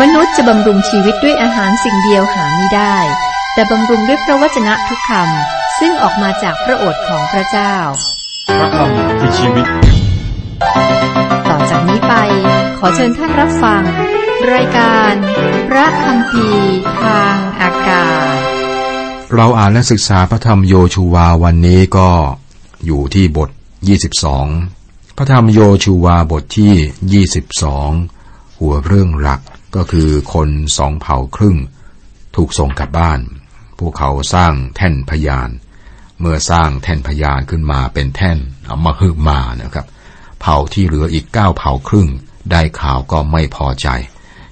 มนุษย์จะบำรุงชีวิตด้วยอาหารสิ่งเดียวหาไม่ได้ แต่บำรุงด้วยพระวจนะทุกคำซึ่งออกมาจากพระโอษฐ์ของพระเจ้า พระคำคือชีวิต ต่อจากนี้ไป ขอเชิญท่านรับฟัง รายการ พระคำพีทางอากาศ เราอ่านและศึกษาพระธรรมโยชูวาวันนี้ก็อยู่ที่บท 22 พระธรรมโยชูวาบทที่ 22 หัวเรื่องหลัก ก็คือคนสองเผ่าครึ่ง ถูกส่งกลับบ้าน พวกเขาสร้างแท่นพยาน เมื่อสร้างแท่นพยานขึ้นมาเป็นแท่นเอามาฮึมานะครับ เผ่าที่เหลืออีกเก้าเผ่าครึ่ง ได้ข่าวก็ไม่พอใจ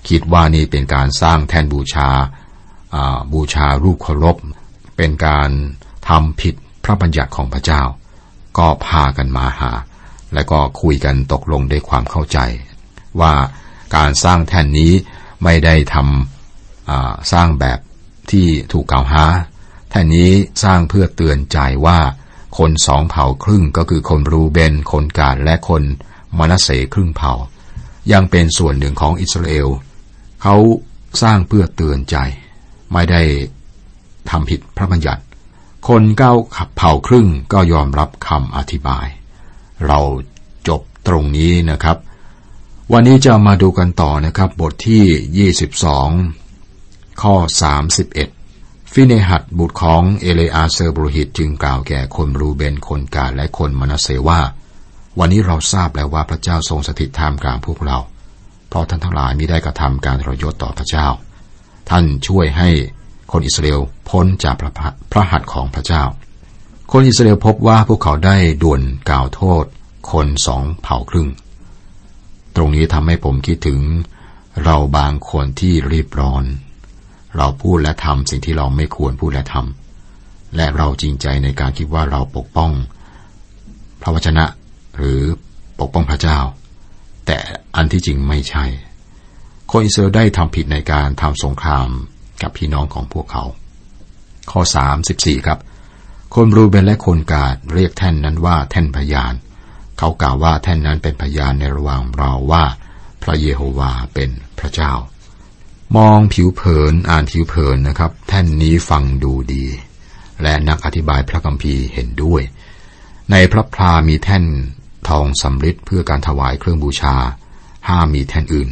คิดว่านี่เป็นการสร้างแท่นบูชาอ่าบูชารูปเคารพเป็นการทำผิดพระบัญญัติของพระเจ้า ก็พากันมาหา และก็คุยกันตกลงด้วยความเข้าใจ ว่า การสร้างแท่นนี้ไม่ได้ทำสร้างแบบที่ถูกกล่าวหา แท่นนี้สร้างเพื่อเตือนใจว่าคนสองเผ่าครึ่งก็คือคนรูเบน คนกาดและคนมนัสเสครึ่งเผ่า ยังเป็นส่วนหนึ่งของอิสราเอลเขาสร้างเพื่อเตือนใจ ไม่ได้ทำผิดพระบัญญัติ คนเก้าขับเผ่าครึ่งก็ยอมรับคำอธิบาย เราจบตรงนี้นะครับ วันนี้จะมาดูกันต่อนะครับ บทที่ 22 ข้อ 31 ฟิเนหัดบุตรของเอเลอาเซอร์บรูหิตจึงกล่าวแก่คนรูเบนคนกาดและคนมนาเสว่า วันนี้เราทราบแล้วว่าพระเจ้าทรงสถิตท่ามกลางพวกเรา เพราะท่านทั้งหลายมิได้กระทำการทรยศต่อพระเจ้า ท่านช่วยให้คนอิสราเอลพ้นจากพระพระหัตถ์ของพระเจ้า คนอิสราเอลพบว่าพวกเขาได้ด่วนกล่าวโทษ คนสองเผ่าครึ่ง ตรงนี้ทำให้ผมคิดถึงเราบางคนที่รีบร้อน เราพูดและทำสิ่งที่เราไม่ควรพูดและทำและเราจริงใจในการคิดว่าเราปกป้อง พระวจนะหรือปกป้องพระเจ้า แต่อันที่จริงไม่ใช่ คนอิสราเอลได้ทำผิดในการทำสงครามกับพี่น้องของพวกเขา ข้อ 34 ครับ คนรูเบนและคนกาดเรียกแท่นนั้นว่าแท่นพยานเขากล่าวว่าแท่นนั้นเป็นพยานในระหว่างเราว่า พระเยโฮวาเป็นพระเจ้า มองผิวเผินอ่านผิวเผินนะครับ แท่นนี้ฟังดูดี และนักอธิบายพระคัมภีร์เห็นด้วย ในพระพลามีแท่นทองสำริดเพื่อการถวายเครื่องบูชา ห้ามมีแท่นอื่น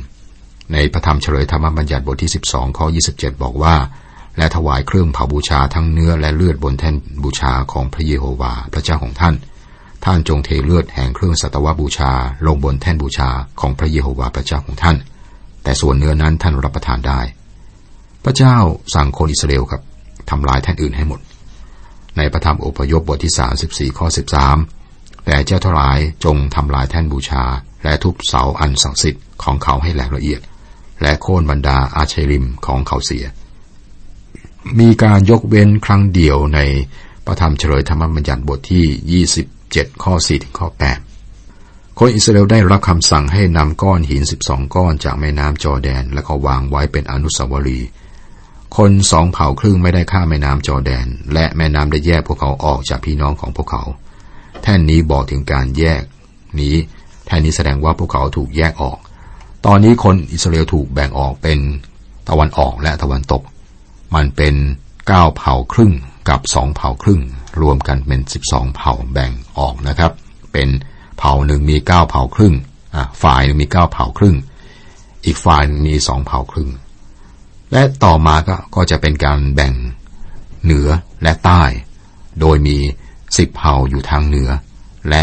ในพระธรรมเฉลยธรรมบัญญัติบทที่ 12ข้อ27 บอกว่า และถวายเครื่องเผาบูชาทั้งเนื้อและเลือดบนแท่นบูชาของพระเยโฮวา พระเจ้าของท่าน ท่านจงเทเลือดแห่งเครื่องสัตวบูชา ลงบนแท่นบูชาของพระเยโฮวาห์พระเจ้าของท่าน แต่ส่วนเนื้อนั้นท่านรับประทานได้ พระเจ้าสั่งคนอิสราเอลครับทำลายแท่นอื่นให้หมด ในพระธรรมอพยพบทที่34ข้อ13แต่เจ้าทลายจงทำลายแท่นบูชา และทุบเสาอันศักดิ์สิทธิ์ของเขาให้แหลกละเอียด และโค่นบรรดาอาชัยริมของเขาเสีย มีการยกเว้นครั้งเดียวในพระธรรมเฉลยธรรมบัญญัติบทที่ 7 ข้อ 4 ถึงข้อ 8 คนอิสราเอลได้รับคำสั่งให้นำก้อนหิน 12 ก้อนจากแม่น้ำจอแดน และก็วางไว้เป็นอนุสาวรีย์ คนสองเผ่าครึ่งไม่ได้ข้ามแม่น้ำจอแดน และแม่น้ำได้แยกพวกเขาออกจากพี่น้องของพวกเขา แท่นนี้บอกถึงการแยก นี้ แท่นนี้แสดงว่าพวกเขาถูกแยกออก ตอนนี้คนอิสราเอลถูกแบ่งออกเป็นตะวันออกและตะวันตก มันเป็นเก้าเผ่าครึ่งกับสองเผ่าครึ่ง รวมกันเป็นสิบสองเผ่าแบ่งออกนะครับ เป็นเผ่าหนึ่งมีเก้าเผ่าครึ่งฝ่ายหนึ่งมีเก้าเผ่าครึ่ง อีกฝ่ายหนึ่งมีสองเผ่าครึ่ง และต่อมาก็ก็จะเป็นการแบ่งเหนือและใต้ โดยมีสิบเผ่าอยู่ทางเหนือ และ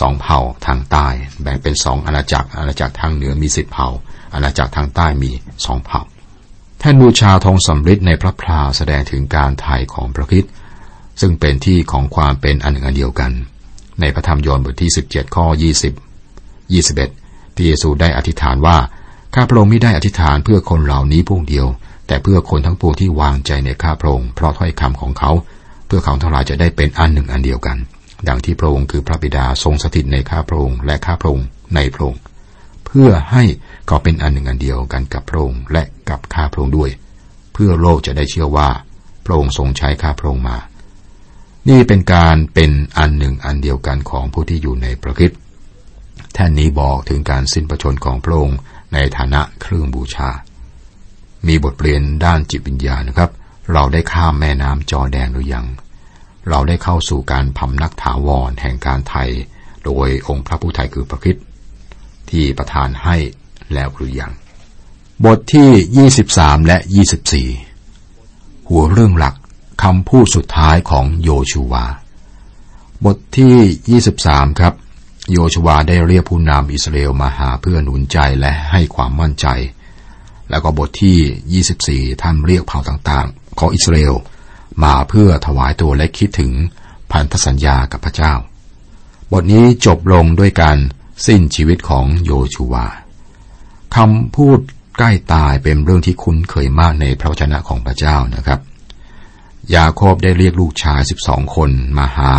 สองเผ่าทางใต้ แบ่งเป็นสองอาณาจักรอาณาจักรทางเหนือมีสิบเผ่า อาณาจักรทางใต้มีสองเผ่าแท่นบูชาทองสำริดในพระพลาแสดงถึงการไถ่ของพระคริสต์ ซึ่งเป็นที่ของความเป็นอันหนึ่งอันเดียวกัน ในพระธรรมยอห์นบทที่ 17 ข้อ 20 21 พระเยซูได้อธิษฐานว่า ข้าพระองค์ไม่ได้อธิษฐานเพื่อคนเหล่านี้พวกเดียว แต่เพื่อคนทั้งปวงที่วางใจในข้าพระองค์เพราะถ้อยคำของเขา เพื่อเขาทั้งหลายจะได้เป็นอันหนึ่งอันเดียวกัน ดังที่พระองค์คือพระบิดาทรงสถิตในข้าพระองค์และข้าพระองค์ในพระองค์เพื่อให้เขาเป็นอันหนึ่งอันเดียวกันกับพระองค์และกับข้าพระองค์ด้วย เพื่อโลกจะได้เชื่อว่าพระองค์ทรงใช้ข้าพระองค์มา นี่เป็นการเป็นอันหนึ่งอันเดียวกันของผู้ที่อยู่ในพระคริสต์แท่านนี้บอกถึงการสิ้นประชนของพระองค์ในฐานะเครื่องบูชา มีบทเรียนด้านจิตวิญญาณนะครับ เราได้ข้ามแม่น้ำจอแดนหรือยัง เราได้เข้าสู่การพำนักถาวรแห่งการไทย โดยองค์พระผู้ไทยคือพระคิดที่ประทานให้แล้วหรือยัง บทที่ 23 และ 24 หัวเรื่องหลัก คำพูดสุดท้ายของโยชูวา บทที่ 23 ครับ โยชูวาได้เรียกผู้นำอิสราเอลมาหาเพื่อหนุนใจและให้ความมั่นใจ แล้วก็บทที่ 24 ท่านเรียกเผ่าต่างๆ ของอิสราเอลมาเพื่อถวายตัวและคิดถึงพันธสัญญากับพระเจ้า บทนี้จบลงด้วยการสิ้นชีวิตของโยชูวาคำพูดใกล้ตายเป็นเรื่องที่คุ้นเคยมากในพระวจนะของพระเจ้านะครับ ยาโคบได้เรียกลูกชายสิบสองคนมาหา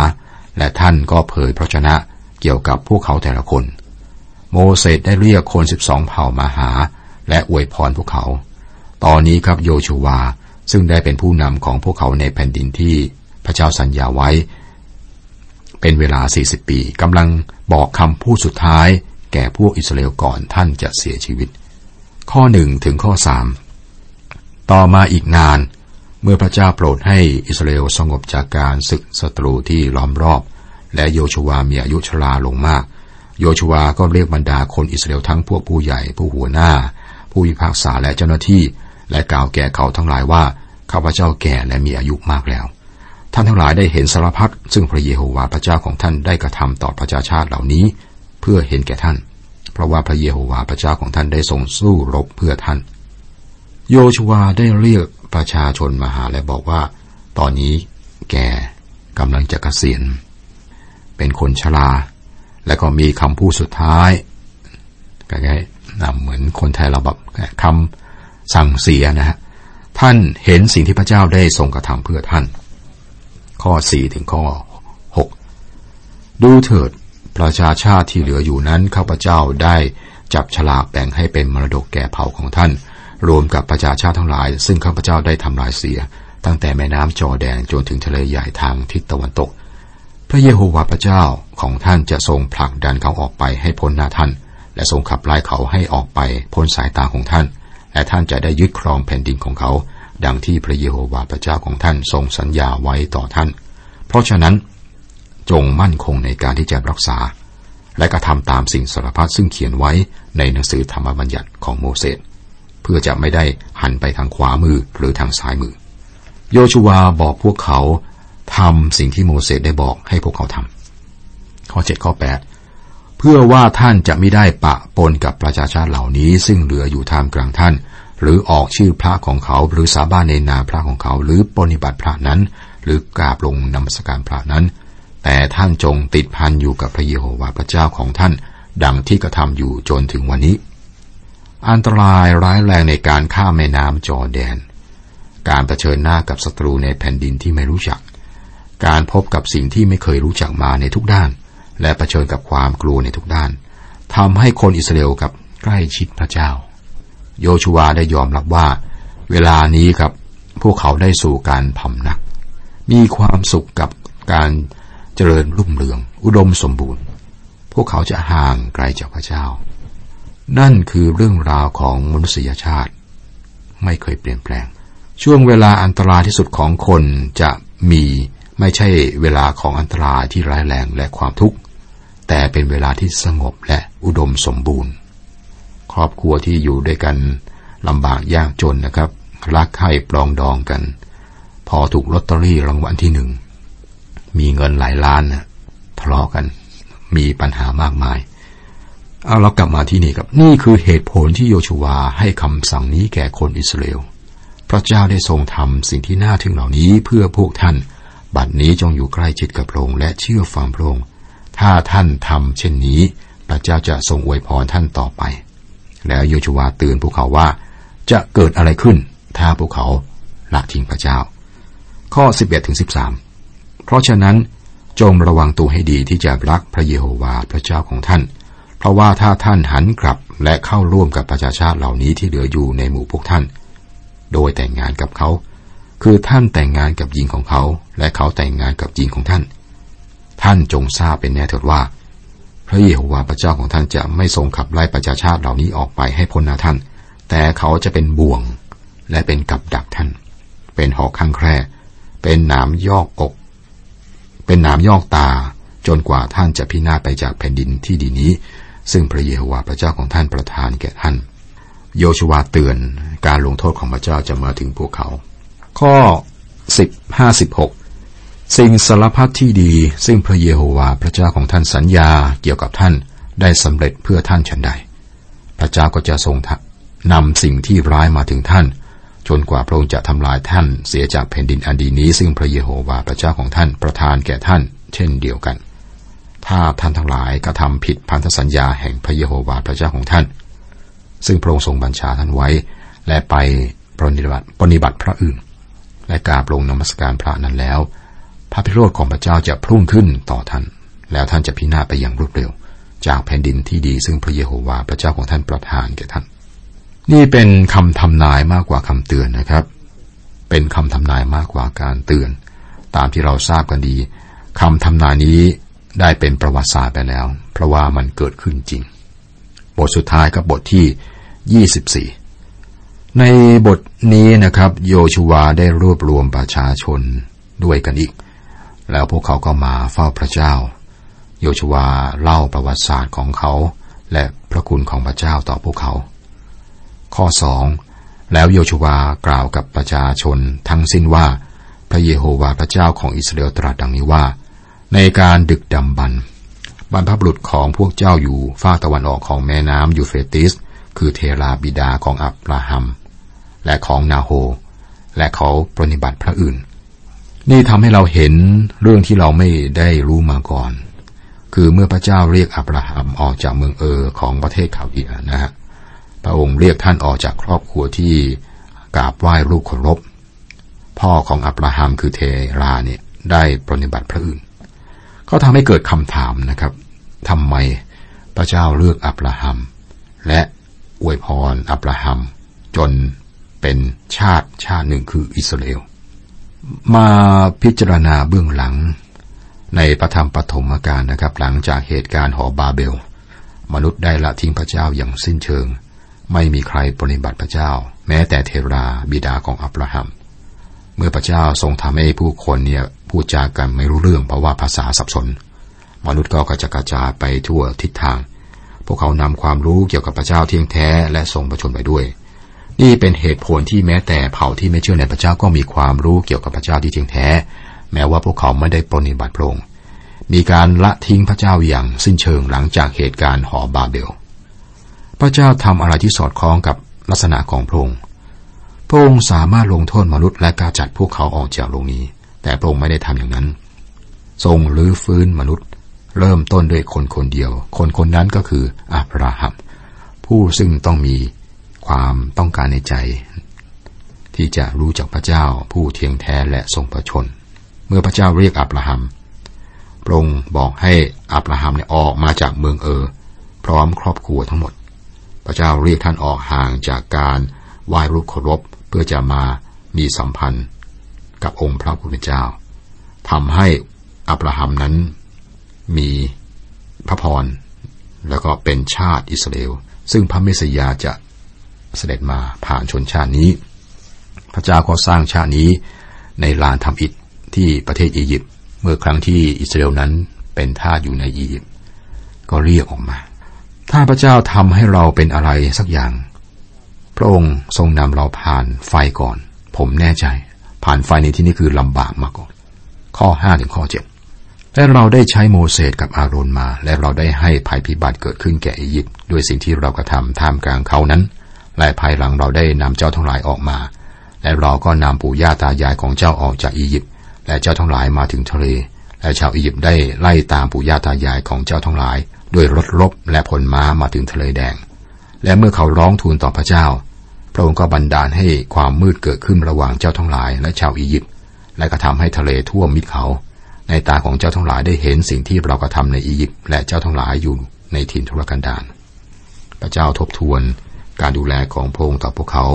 และท่านก็เผยพระวจนะเกี่ยวกับพวกเขาแต่ละคน โมเสสได้เรียกคนสิบสองเผ่ามาหา และอวยพรพวกเขา ตอนนี้ครับโยชูวาซึ่งได้เป็นผู้นำของพวกเขาในแผ่นดินที่พระเจ้าสัญญาไว้ เป็นเวลา 40 ปีกำลังบอกคำพูดสุดท้าย แก่พวกอิสราเอลก่อนท่านจะเสียชีวิต ข้อหนึ่งถึงข้อสามต่อมาอีกนาน เมื่อพระเจ้าโปรดให้อิสราเอลสงบจากการศึกศัตรูที่ล้อมรอบ และโยชวามีอายุชราลงมาก โยชวาก็เรียกบรรดาคนอิสราเอลทั้งพวกผู้ใหญ่ผู้หัวหน้า ผู้พิพากษาและเจ้าหน้าที่ และกล่าวแก่เขาทั้งหลายว่าข้าพเจ้าแก่และมีอายุมากแล้ว ท่านทั้งหลายได้เห็นสารพัดซึ่งพระเยโฮวาห์พระเจ้าของท่านได้กระทำต่อประชาชาติเหล่านี้ เพื่อเห็นแก่ท่าน เพราะว่าพระเยโฮวาห์พระเจ้าของท่านได้ทรงสู้รบเพื่อท่าน โยชูวาได้เรียก ประชาชนมาหาและบอกว่า ตอนนี้แกกำลังจะกะเกษียณ เป็นคนชรา และก็มีคำพูดสุดท้ายใกล้ๆเหมือนคนไทยเราแบบคำสั่งเสียนะฮะท่านเห็นสิ่งที่พระเจ้าได้ทรงกระทำเพื่อท่าน ข้อสี่ถึงข้อหกดูเถิดประชาชาติที่เหลืออยู่นั้นข้าพเจ้าได้จับฉลากแบ่งให้เป็นมรดกแก่เผ่าของท่าน รวมกับประชาชาติทั้งหลาย ซึ่งข้าพเจ้าได้ทำลายเสีย ตั้งแต่แม่น้ำจอแดนจนถึงทะเลใหญ่ทางทิศตะวันตก พระเยโฮวาห์พระเจ้าของท่านจะทรงผลักดันเขาออกไปให้พ้นหน้าท่าน และทรงขับไล่เขาให้ออกไปพ้นสายตาของท่าน และท่านจะได้ยึดครองแผ่นดินของเขา ดังที่พระเยโฮวาห์พระเจ้าของท่านทรงสัญญาไว้ต่อท่าน เพราะฉะนั้น จงมั่นคงในการที่จะรักษา และกระทำตามสิ่งสารพัดซึ่งเขียนไว้ในหนังสือธรรมบัญญัติของโมเสส เพื่อจะไม่ได้หันไปทางขวามือหรือทางซ้ายมือ โยชูวาบอกพวกเขาทำสิ่งที่โมเสสได้บอกให้พวกเขาทำข้อ7ข้อ8 เพื่อว่าท่านจะไม่ได้ปะปนกับประชาชาติเหล่านี้ ซึ่งเหลืออยู่ท่ามกลางท่าน หรือออกชื่อพระของเขาหรือสาบานในนามพระของเขา หรือปฏิบัติพระนั้น หรือกราบลงนมัสการพระนั้น แต่ท่านจงติดพันอยู่กับพระเยโฮวาห์พระเจ้าของท่าน ดังที่กระทำอยู่จนถึงวันนี้ อันตรายร้ายแรงในการข้ามแม่น้ำจอแดน การรเผชิญหน้ากับศัตรูในแผ่นดินที่ไม่รู้จัก การพบกับสิ่งที่ไม่เคยรู้จักมาในทุกด้าน และะเผชิญกับความกลัวในทุกด้านทำให้คนอิสราเอลกับใกล้ชิดพระเจ้า โยชูวาได้ยอมรับว่า เวลานี้ครับพวกเขาได้สู่การพำนัก มีความสุขกับการเจริญรุ่งเรือง อุดมสมบูรณ์ พวกเขาจะห่างไกลจากพระเจ้า นั่นคือเรื่องราวของมนุษยชาติ ไม่เคยเปลี่ยนแปลง ช่วงเวลาอันตรายที่สุดของคนจะมีไม่ใช่เวลาของอันตรายที่ร้ายแรงและความทุกข์ แต่เป็นเวลาที่สงบและอุดมสมบูรณ์ ครอบครัวที่อยู่ด้วยกันลำบากยากจนนะครับ รักใคร่ปลองดองกัน พอถูกลอตเตอรี่รางวัลที่หนึ่งมีเงินหลายล้านนะทะเลาะกัน มีปัญหามากมาย เอาเรากลับมาที่นี่ครับ นี่คือเหตุผลที่โยชูวาให้คำสั่งนี้แก่คนอิสราเอล พระเจ้าได้ทรงทำสิ่งที่น่าทึ่งเหล่านี้เพื่อพวกท่าน บัดนี้จงอยู่ใกล้ชิดกับพระองค์และเชื่อฟังพระองค์ ถ้าท่านทำเช่นนี้ พระเจ้าจะทรงอวยพรท่านต่อไป แล้วโยชูวาเตือนพวกเขาว่า จะเกิดอะไรขึ้น ถ้าพวกเขาละทิ้งพระเจ้า ข้อ 11ถึง13 เพราะฉะนั้นจงระวังตัวให้ดีที่จะรักพระเยโฮวาห์พระเจ้าของท่าน เพราะว่าถ้าท่านหันกลับและเข้าร่วมกับประชาชาติเหล่านี้ที่เหลืออยู่ในหมู่พวกท่าน โดยแต่งงานกับเขา คือท่านแต่งงานกับหญิงของเขา และเขาแต่งงานกับหญิงของท่าน ท่านจงทราบเป็นแน่เถิดว่า พระเยโฮวาห์พระเจ้าของท่านจะไม่ทรงขับไล่ประชาชาติเหล่านี้ออกไปให้พ้นหน้าท่าน แต่เขาจะเป็นบ่วง และเป็นกับดักท่าน เป็นหอกข้างแคร่เป็นหนามยอกอก เป็นหนามยอกตาจนกว่าท่านจะพินาศไปจากแผ่นดินที่ดีนี้ ซึ่งพระเยโฮวาห์พระเจ้าของท่านประทานแก่ท่าน โยชวาเตือนการลงโทษของพระเจ้าจะมาถึงพวกเขา ข้อสิบห้าสิบหกสิ่งสารพัดที่ดี ซึ่งพระเยโฮวาห์พระเจ้าของท่านสัญญาเกี่ยวกับท่านได้สำเร็จเพื่อท่านฉันใด พระเจ้าก็จะทรงนำสิ่งที่ร้ายมาถึงท่าน จนกว่าพระองค์จะทำลายท่านเสียจากแผ่นดินอันดีนี้ ซึ่งพระเยโฮวาห์พระเจ้าของท่านประทานแก่ท่าน เช่นเดียวกัน ถ้าท่านทั้งหลายกระทำผิดพันธสัญญาแห่งพระเยโฮวาห์พระเจ้าของท่าน ซึ่งพระองค์ทรงบัญชาท่านไว้ และไปปฏิบัติปฏิบัติพระอื่น และกราบลงนมัสการพระนั้นแล้ว พระพิโรธของพระเจ้าจะพุ่งขึ้นต่อท่าน แล้วท่านจะพินาศไปอย่างรวดเร็ว จากแผ่นดินที่ดีซึ่งพระเยโฮวาห์พระเจ้าของท่านประทานแก่ท่าน นี่เป็นคำทำนายมากกว่าคำเตือนนะครับ เป็นคำทำนายมากกว่าการเตือน ตามที่เราทราบกันดีคำทำนายนี้ ได้เป็นประวัติศาสตร์ไปแล้ว เพราะว่ามันเกิดขึ้นจริง บทสุดท้ายกับบทที่ 24 ในบทนี้นะครับ โยชูวาได้รวบรวมประชาชนด้วยกันอีก แล้วพวกเขาก็มาเฝ้าพระเจ้า โยชูวาเล่าประวัติศาสตร์ของเขา และพระคุณของพระเจ้าต่อพวกเขา ข้อสองแล้วโยชูวากล่าวกับประชาชนทั้งสิ้นว่าพระเยโฮวาห์พระเจ้าของอิสราเอลตรัสดังนี้ว่า ในการดึกดำบรรพ์บรรพบุรุษของพวกเจ้าอยู่ฝ้ากตะวันออกของแม่น้ำยูเฟรติส คือเทราบิดาของอับราฮัม และของนาโฮ และเขาปฏิบัติพระอื่น นี่ทำให้เราเห็นเรื่องที่เราไม่ได้รู้มาก่อน คือเมื่อพระเจ้าเรียกอับราฮัมออกจากเมืองเออของประเทศคาเดียนะฮะพระองค์เรียกท่านออกจากครอบครัวที่กราบไหว้รูปเคารพพ่อของอับราฮัมคือเทราเนี่ยได้ปฏิบัติพระอื่น ก็ทำให้เกิดคำถามนะครับทำไมพระเจ้าเลือกอับราฮัม และอวยพรอับราฮัม จนเป็นชาติชาติหนึ่งคืออิสราเอล มาพิจารณาเบื้องหลัง ในพระธรรมปฐมกาลนะครับ หลังจากเหตุการณ์หอบาเบล มนุษย์ได้ละทิ้งพระเจ้าอย่างสิ้นเชิง ไม่มีใครปฏิบัติพระเจ้า แม้แต่เทราบิดาของอับราฮัม เมื่อพระเจ้าทรงทำให้ผู้คนเนี่ย พูดจากันไม่รู้เรื่องเพราะว่าภาษาสับสน มนุษย์ก็กระจกระจายไปทั่วทิศทาง พวกเขานำความรู้เกี่ยวกับพระเจ้าเที่ยงแท้และทรงประชนไปด้วย นี่เป็นเหตุผลที่แม้แต่เผ่าที่ไม่เชื่อในพระเจ้าก็มีความรู้เกี่ยวกับพระเจ้าที่เที่ยงแท้ แม้ว่าพวกเขาไม่ได้ปฏิบัติพระองค์มีการละทิ้งพระเจ้าอย่างสิ้นเชิงหลังจากเหตุการณ์หอบาเบล พระเจ้าทำอะไรที่สอดคล้องกับลักษณะของพระองค์พระองค์สามารถลงโทษมนุษย์และกาจัดพวกเขาออกจากโลกนี้ แต่พระองค์ไม่ได้ทำอย่างนั้น ทรงลื้อฟื้นมนุษย์ เริ่มต้นด้วยคนคนเดียว คนคนนั้นก็คืออับราฮัมผู้ซึ่งต้องมีความต้องการในใจ ที่จะรู้จักพระเจ้าผู้เที่ยงแท้และทรงพระชน เมื่อพระเจ้าเรียกอับราฮัมพระองค์บอกให้อับราฮัมเนี่ยออกมาจากเมืองเออ พร้อมครอบครัวทั้งหมด พระเจ้าเรียกท่านออกห่างจากการไหว้รูปเคารพเพื่อจะมามีสัมพันธ์ กับองค์พระผู้เป็นเจ้าทำให้อับราฮัมนั้นมีพระพร แล้วก็เป็นชาติอิสราเอลซึ่งพระเมสยาจะเสด็จมาผ่านชนชาตินี้ พระเจ้าก็สร้างชาตินี้ในลานทำอิฐที่ประเทศอียิปต์เมื่อครั้งที่อิสราเอลนั้นเป็นทาสอยู่ในอียิปต์ก็เรียกออกมา ถ้าพระเจ้าทำให้เราเป็นอะไรสักอย่าง พระองค์ทรงนำเราผ่านไฟก่อน ผมแน่ใจ ผ่านไฟในที่นี้คือลำบากมาก่อน ข้อห้าถึงข้อเจ็ดและเราได้ใช้โมเสสกับอาโรนมา และเราได้ให้ภัยพิบัติเกิดขึ้นแก่อียิปต์ด้วยสิ่งที่เรากระทำท่ามกลางเขานั้น และภายหลังเราได้นำเจ้าทั้งหลายออกมา และเราก็นำปู่ย่าตายายของเจ้าออกจากอียิปต์และเจ้าทั้งหลายมาถึงทะเล และชาวอียิปต์ได้ไล่ตามปู่ย่าตายายของเจ้าทั้งหลาย ด้วยรถรบและผลม้ามาถึงทะเลแดง และเมื่อเขาร้องทูลต่อพระเจ้า พระองค์ก็บันดาลให้ความมืดเกิดขึ้นระหว่างเจ้าทั้งหลายและชาวอียิปต์และกระทำให้ทะเลท่วมมิดเขา ในตาของเจ้าทั้งหลายได้เห็นสิ่งที่เรากระทำในอียิปต์และเจ้าทั้งหลายอยู่ในถิ่นทุรกันดารพระเจ้าทบทวนการดูแลของพระองค์ต่อพวกเขา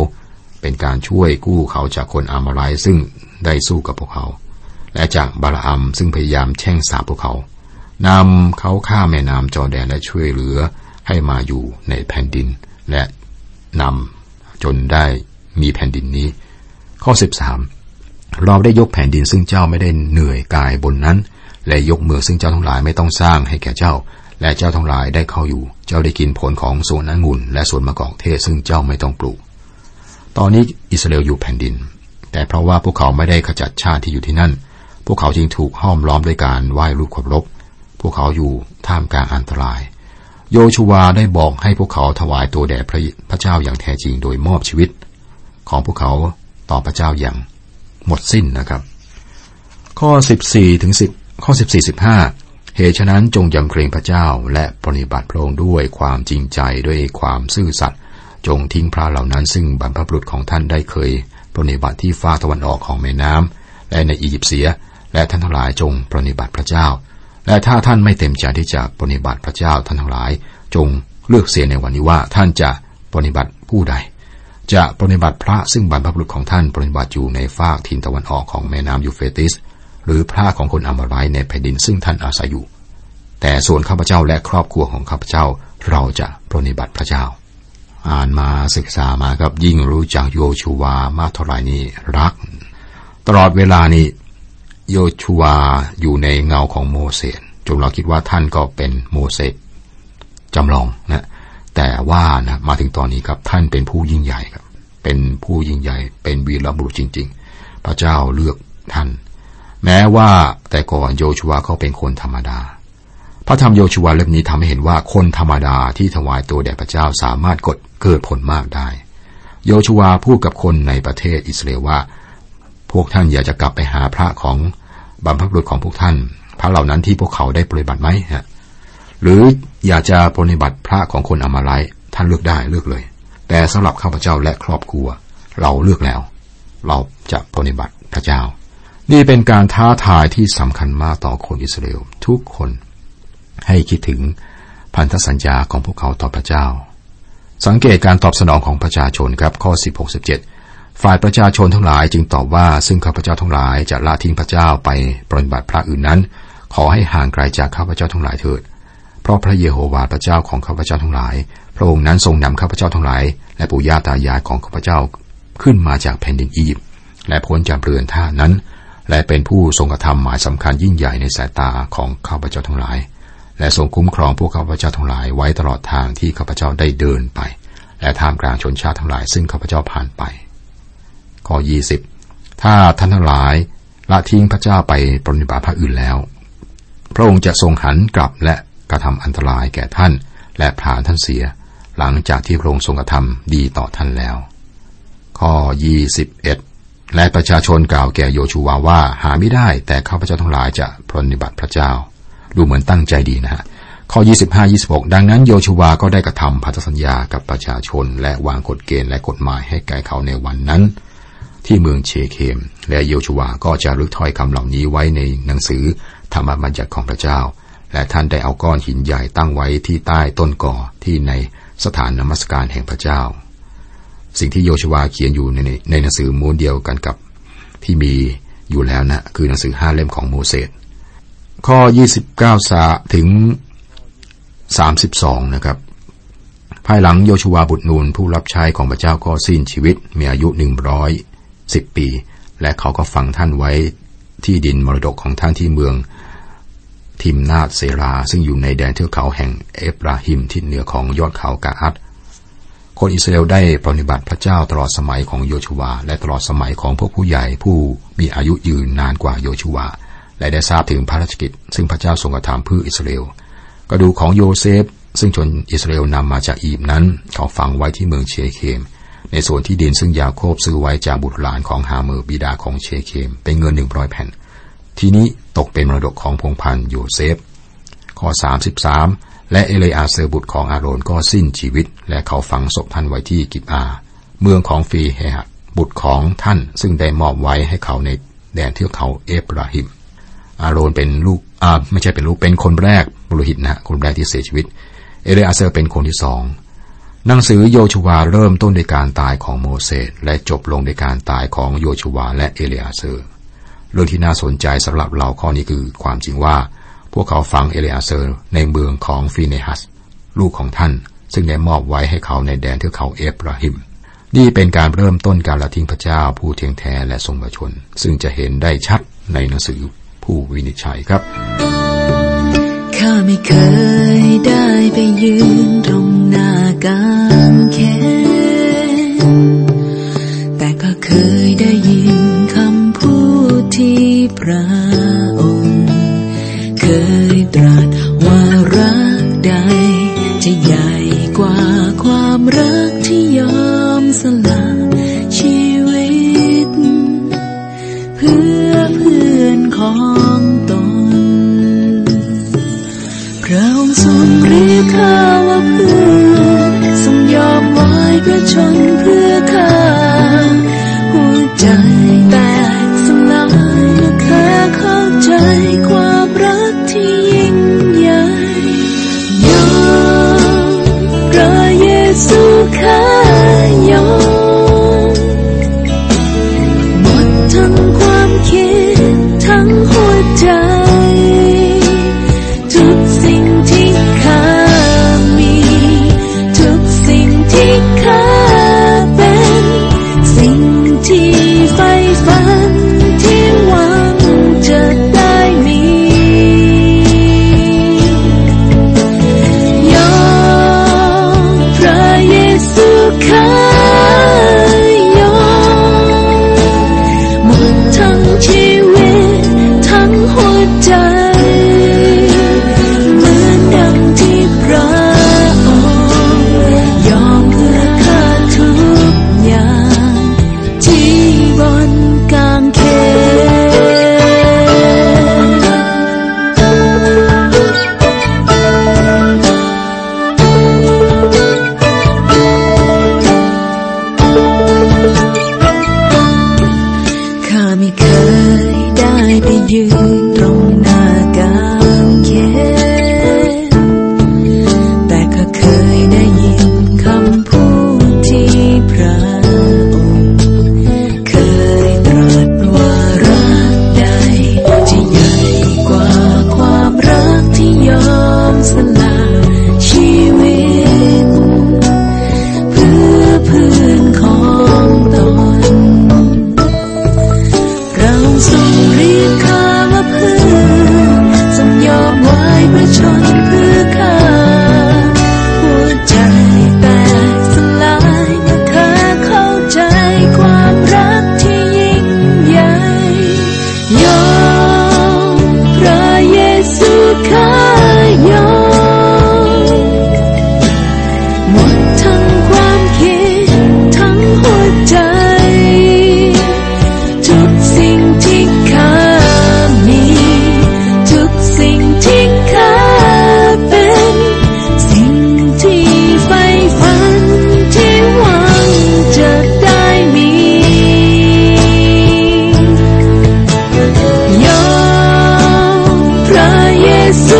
เป็นการช่วยกู้เขาจากคนอามาไรซึ่งได้สู้กับพวกเขา และจากบาลอัมซึ่งพยายามแช่งสาพวกเขานำเขาข้ามแม่น้ำจอแดนและช่วยเหลือให้มาอยู่ในแผ่นดิน และนำ จนได้มีแผ่นดินนี้ ข้อ 13 เราได้ยกแผ่นดินซึ่งเจ้าไม่ได้เหนื่อยกายบนนั้น และยกเมืองซึ่งเจ้าทั้งหลายไม่ต้องสร้างให้แก่เจ้า และเจ้าทั้งหลายได้เข้าอยู่ เจ้าได้กินผลของสวนองุ่นและสวนมะกอกเทศซึ่งเจ้าไม่ต้องปลูก ตอนนี้อิสราเอลอยู่แผ่นดิน แต่เพราะว่าพวกเขาไม่ได้ขจัดชาติที่อยู่ที่นั่น พวกเขาจึงถูกห้อมล้อมด้วยการไหว้รูปเคารพพวกเขาอยู่ท่ามกลางอันตราย โยชูวาได้บอกให้พวกเขาถวายตัวแด่พระพระเจ้าอย่างแท้จริงโดยมอบชีวิต ของพวกเขาต่อพระเจ้าอย่างหมดสิ้นนะครับ ข้อ 14ถึง10ข้อ 14 15 เหตุฉะนั้นจงยำเกรงพระเจ้าและปฏิบัติพระองค์ด้วยความจริงใจด้วยความซื่อสัตย์จงทิ้งพระเหล่านั้นซึ่งบรรพบุรุษของท่านได้เคยปฏิบัติที่ฟ้าตะวันออกของแม่น้ำและในอียิปต์เสีย และท่านทั้งหลายจงปฏิบัติพระเจ้า และถ้าท่านไม่เต็มใจที่จะปฏิบัติพระเจ้าท่านทั้งหลาย จงเลือกเสียในวันนี้ว่าท่านจะปฏิบัติผู้ใด จะปฏิบัติพระซึ่งบรรพบุรุษของท่านปฏิบัติอยู่ในฟากทินตะวันออกของแม่น้ำยูเฟติส หรือพระของคนอามารายในแผ่นดินซึ่งท่านอาศัยอยู่ แต่ส่วนข้าพเจ้าและครอบครัวของข้าพเจ้าเราจะปฏิบัติพระเจ้า อ่านมาศึกษามาครับยิ่งรู้จักโยชูวามากเท่าไหร่นี้รัก ตลอดเวลานี้ โยชัวอยู่ในเงาของโมเสสจนเราคิดว่าท่านก็เป็นโมเสสจำลองนะแต่ว่านะมาถึงตอนนี้ครับท่านเป็นผู้ยิ่งใหญ่ครับ เป็นผู้ยิ่งใหญ่ เป็นวีรบุรุษจริง ๆ พระเจ้าเลือกท่าน แม้ว่าแต่ก่อนโยชัวเขาเป็นคนธรรมดา พระธรรมโยชัวเล่มนี้ทำให้เห็นว่าคนธรรมดาที่ถวายตัวแด่พระเจ้าสามารถกดเกิดผลมากได้ โยชัวพูดกับคนในประเทศอิสราเอลว่า วกท่านอยากจะกลับไปหาพระของบรรพบุรุษของพวกท่าน พระเหล่านั้นที่พวกเขาได้ปฏิบัติไหมฮะหรืออยากจะปฏิบัติพระของคนอมาไลท่านเลือกได้เลือกเลย แต่สำหรับข้าพเจ้าและครอบครัว เราเลือกแล้ว เราจะปฏิบัติพระเจ้า นี่เป็นการท้าทายที่สำคัญมากต่อคนอิสราเอลทุกคนให้คิดถึงพันธสัญญาของพวกเขาต่อพระเจ้า สังเกตการตอบสนองของประชาชนครับข้อ 16 17 ฝ่ายประชาชนทั้งหลายจึงตอบว่า ซึ่งข้าพเจ้าทั้งหลายจะละทิ้งพระเจ้าไปปฏิบัติพระอื่นนั้น ขอให้ห่างไกลจากข้าพเจ้าทั้งหลายเถิด เพราะพระเยโฮวาห์พระเจ้าของข้าพเจ้าทั้งหลาย พระองค์นั้นทรงนำข้าพเจ้าทั้งหลาย และปู่ย่าตายายของข้าพเจ้าขึ้นมาจากแผ่นดินอียิปต์และพ้นจากเรือนท่านั้น และเป็นผู้ทรงกระทำหมายสำคัญยิ่งใหญ่ในสายตาของข้าพเจ้าทั้งหลาย และทรงคุ้มครองพวกข้าพเจ้าทั้งหลายไว้ตลอดทางที่ข้าพเจ้าได้เดินไป และท่ามกลางชนชาติทั้งหลาย ซึ่งข้าพเจ้าผ่านไป ข้อ20 ถ้าท่านทั้งหลายละทิ้งพระเจ้าไปปฏิบัติพระอื่นแล้ว พระองค์จะทรงหันกลับและกระทำอันตรายแก่ท่าน และผ่านท่านเสีย หลังจากที่พระองค์ทรงกระทำดีต่อท่านแล้ว ข้อ 21 และประชาชนกล่าวแก่โยชูวาว่าหาไม่ได้แต่ข้าพเจ้าทั้งหลายจะปฏิบัติพระเจ้า ดูเหมือนตั้งใจดีนะฮะข้อ 25-26 ดังนั้นโยชูวาก็ได้กระทำพันธสัญญากับประชาชน และวางกฎเกณฑ์และกฎหมายให้แก่เขาในวันนั้น ที่เมืองเชเคม และโยชวาก็จะรึกถ้อยคำเหล่านี้ไว้ในหนังสือธรรมบัญญัติของพระเจ้า และท่านได้เอาก้อนหินใหญ่ตั้งไว้ที่ใต้ต้นก่อที่ในสถานนมัสการแห่งพระเจ้า สิ่งที่โยชวาเขียนอยู่ในในหนังสือมูลเดียวกันกับที่มีอยู่แล้วนะคือหนังสือห้าเล่มของโมเสสข้อ 29สาถึง 32 นะครับ ภายหลังโยชวาบุตรนูนผู้รับใช้ของพระเจ้าก็สิ้นชีวิต มีอายุหนึ่งร้อย สิบปี และเขาก็ฝังท่านไว้ที่ดินมรดกของท่านที่เมืองทิมนาตเซรา ซึ่งอยู่ในแดนเทือกเขาแห่งเอฟราฮิมที่เหนือของยอดเขากาอัดคนอิสราเอลได้ปฏิบัติพระเจ้าตลอดสมัยของโยชูวา และตลอดสมัยของพวกผู้ใหญ่ผู้มีอายุยืนนานกว่าโยชูวา และได้ทราบถึงพระราชกิจ ซึ่งพระเจ้าทรงกระทำเพื่ออิสราเอลกระดูกของโยเซฟ ซึ่งชนอิสราเอลนำมาจากอียิปต์นั้นเขาฝังไว้ที่เมืองเชเคม ในส่วนที่ดินซึ่งยาโคบซื้อไว้จากบุตรหลานของฮาเมอร์บิดาของเชเคม เป็นเงินหนึ่งร้อยแผ่น ที่นี้ตกเป็นมรดกของพงศ์พันธุ์โยเซฟ ข้อ 33 และเอเลอาเซอร์บุตรของอาโรนก็สิ้นชีวิต และเขาฝังศพท่านไว้ที่กิบอา เมืองของฟีเนหัสบุตรของท่านซึ่งได้มอบไว้ให้เขาในแดนเทือกเขาเอฟราฮิม อาโรนเป็นลูกอ่าไม่ใช่เป็นลูกเป็นคนแรกปุโรหิตนะคนแรกที่เสียชีวิต เอเลอาเซอร์เป็นคนที่สอง หนังสือโยชูวาเริ่มต้นด้วยการตายของโมเสสและจบลงด้วยการตายของโยชูวาและเอเลอาเซอร์ เรื่องที่น่าสนใจสำหรับเราข้อนี้คือความจริงว่า พวกเขาฝังเอเลอาเซอร์ในเมืองของฟีเนหัส ลูกของท่าน ซึ่งได้มอบไว้ให้เขาในแดนเทือกเขาเอฟราฮิม นี่เป็นการเริ่มต้นการละทิ้งพระเจ้าผู้เที่ยงแท้และทรงพระชนม์ ซึ่งจะเห็นได้ชัดในหนังสือผู้วินิจฉัยครับ ข้ไม่เคยได้ไปยืนตรงหน้ากางแขนแต่ก็เคยได้ยินคำพูดที่ประ 那也算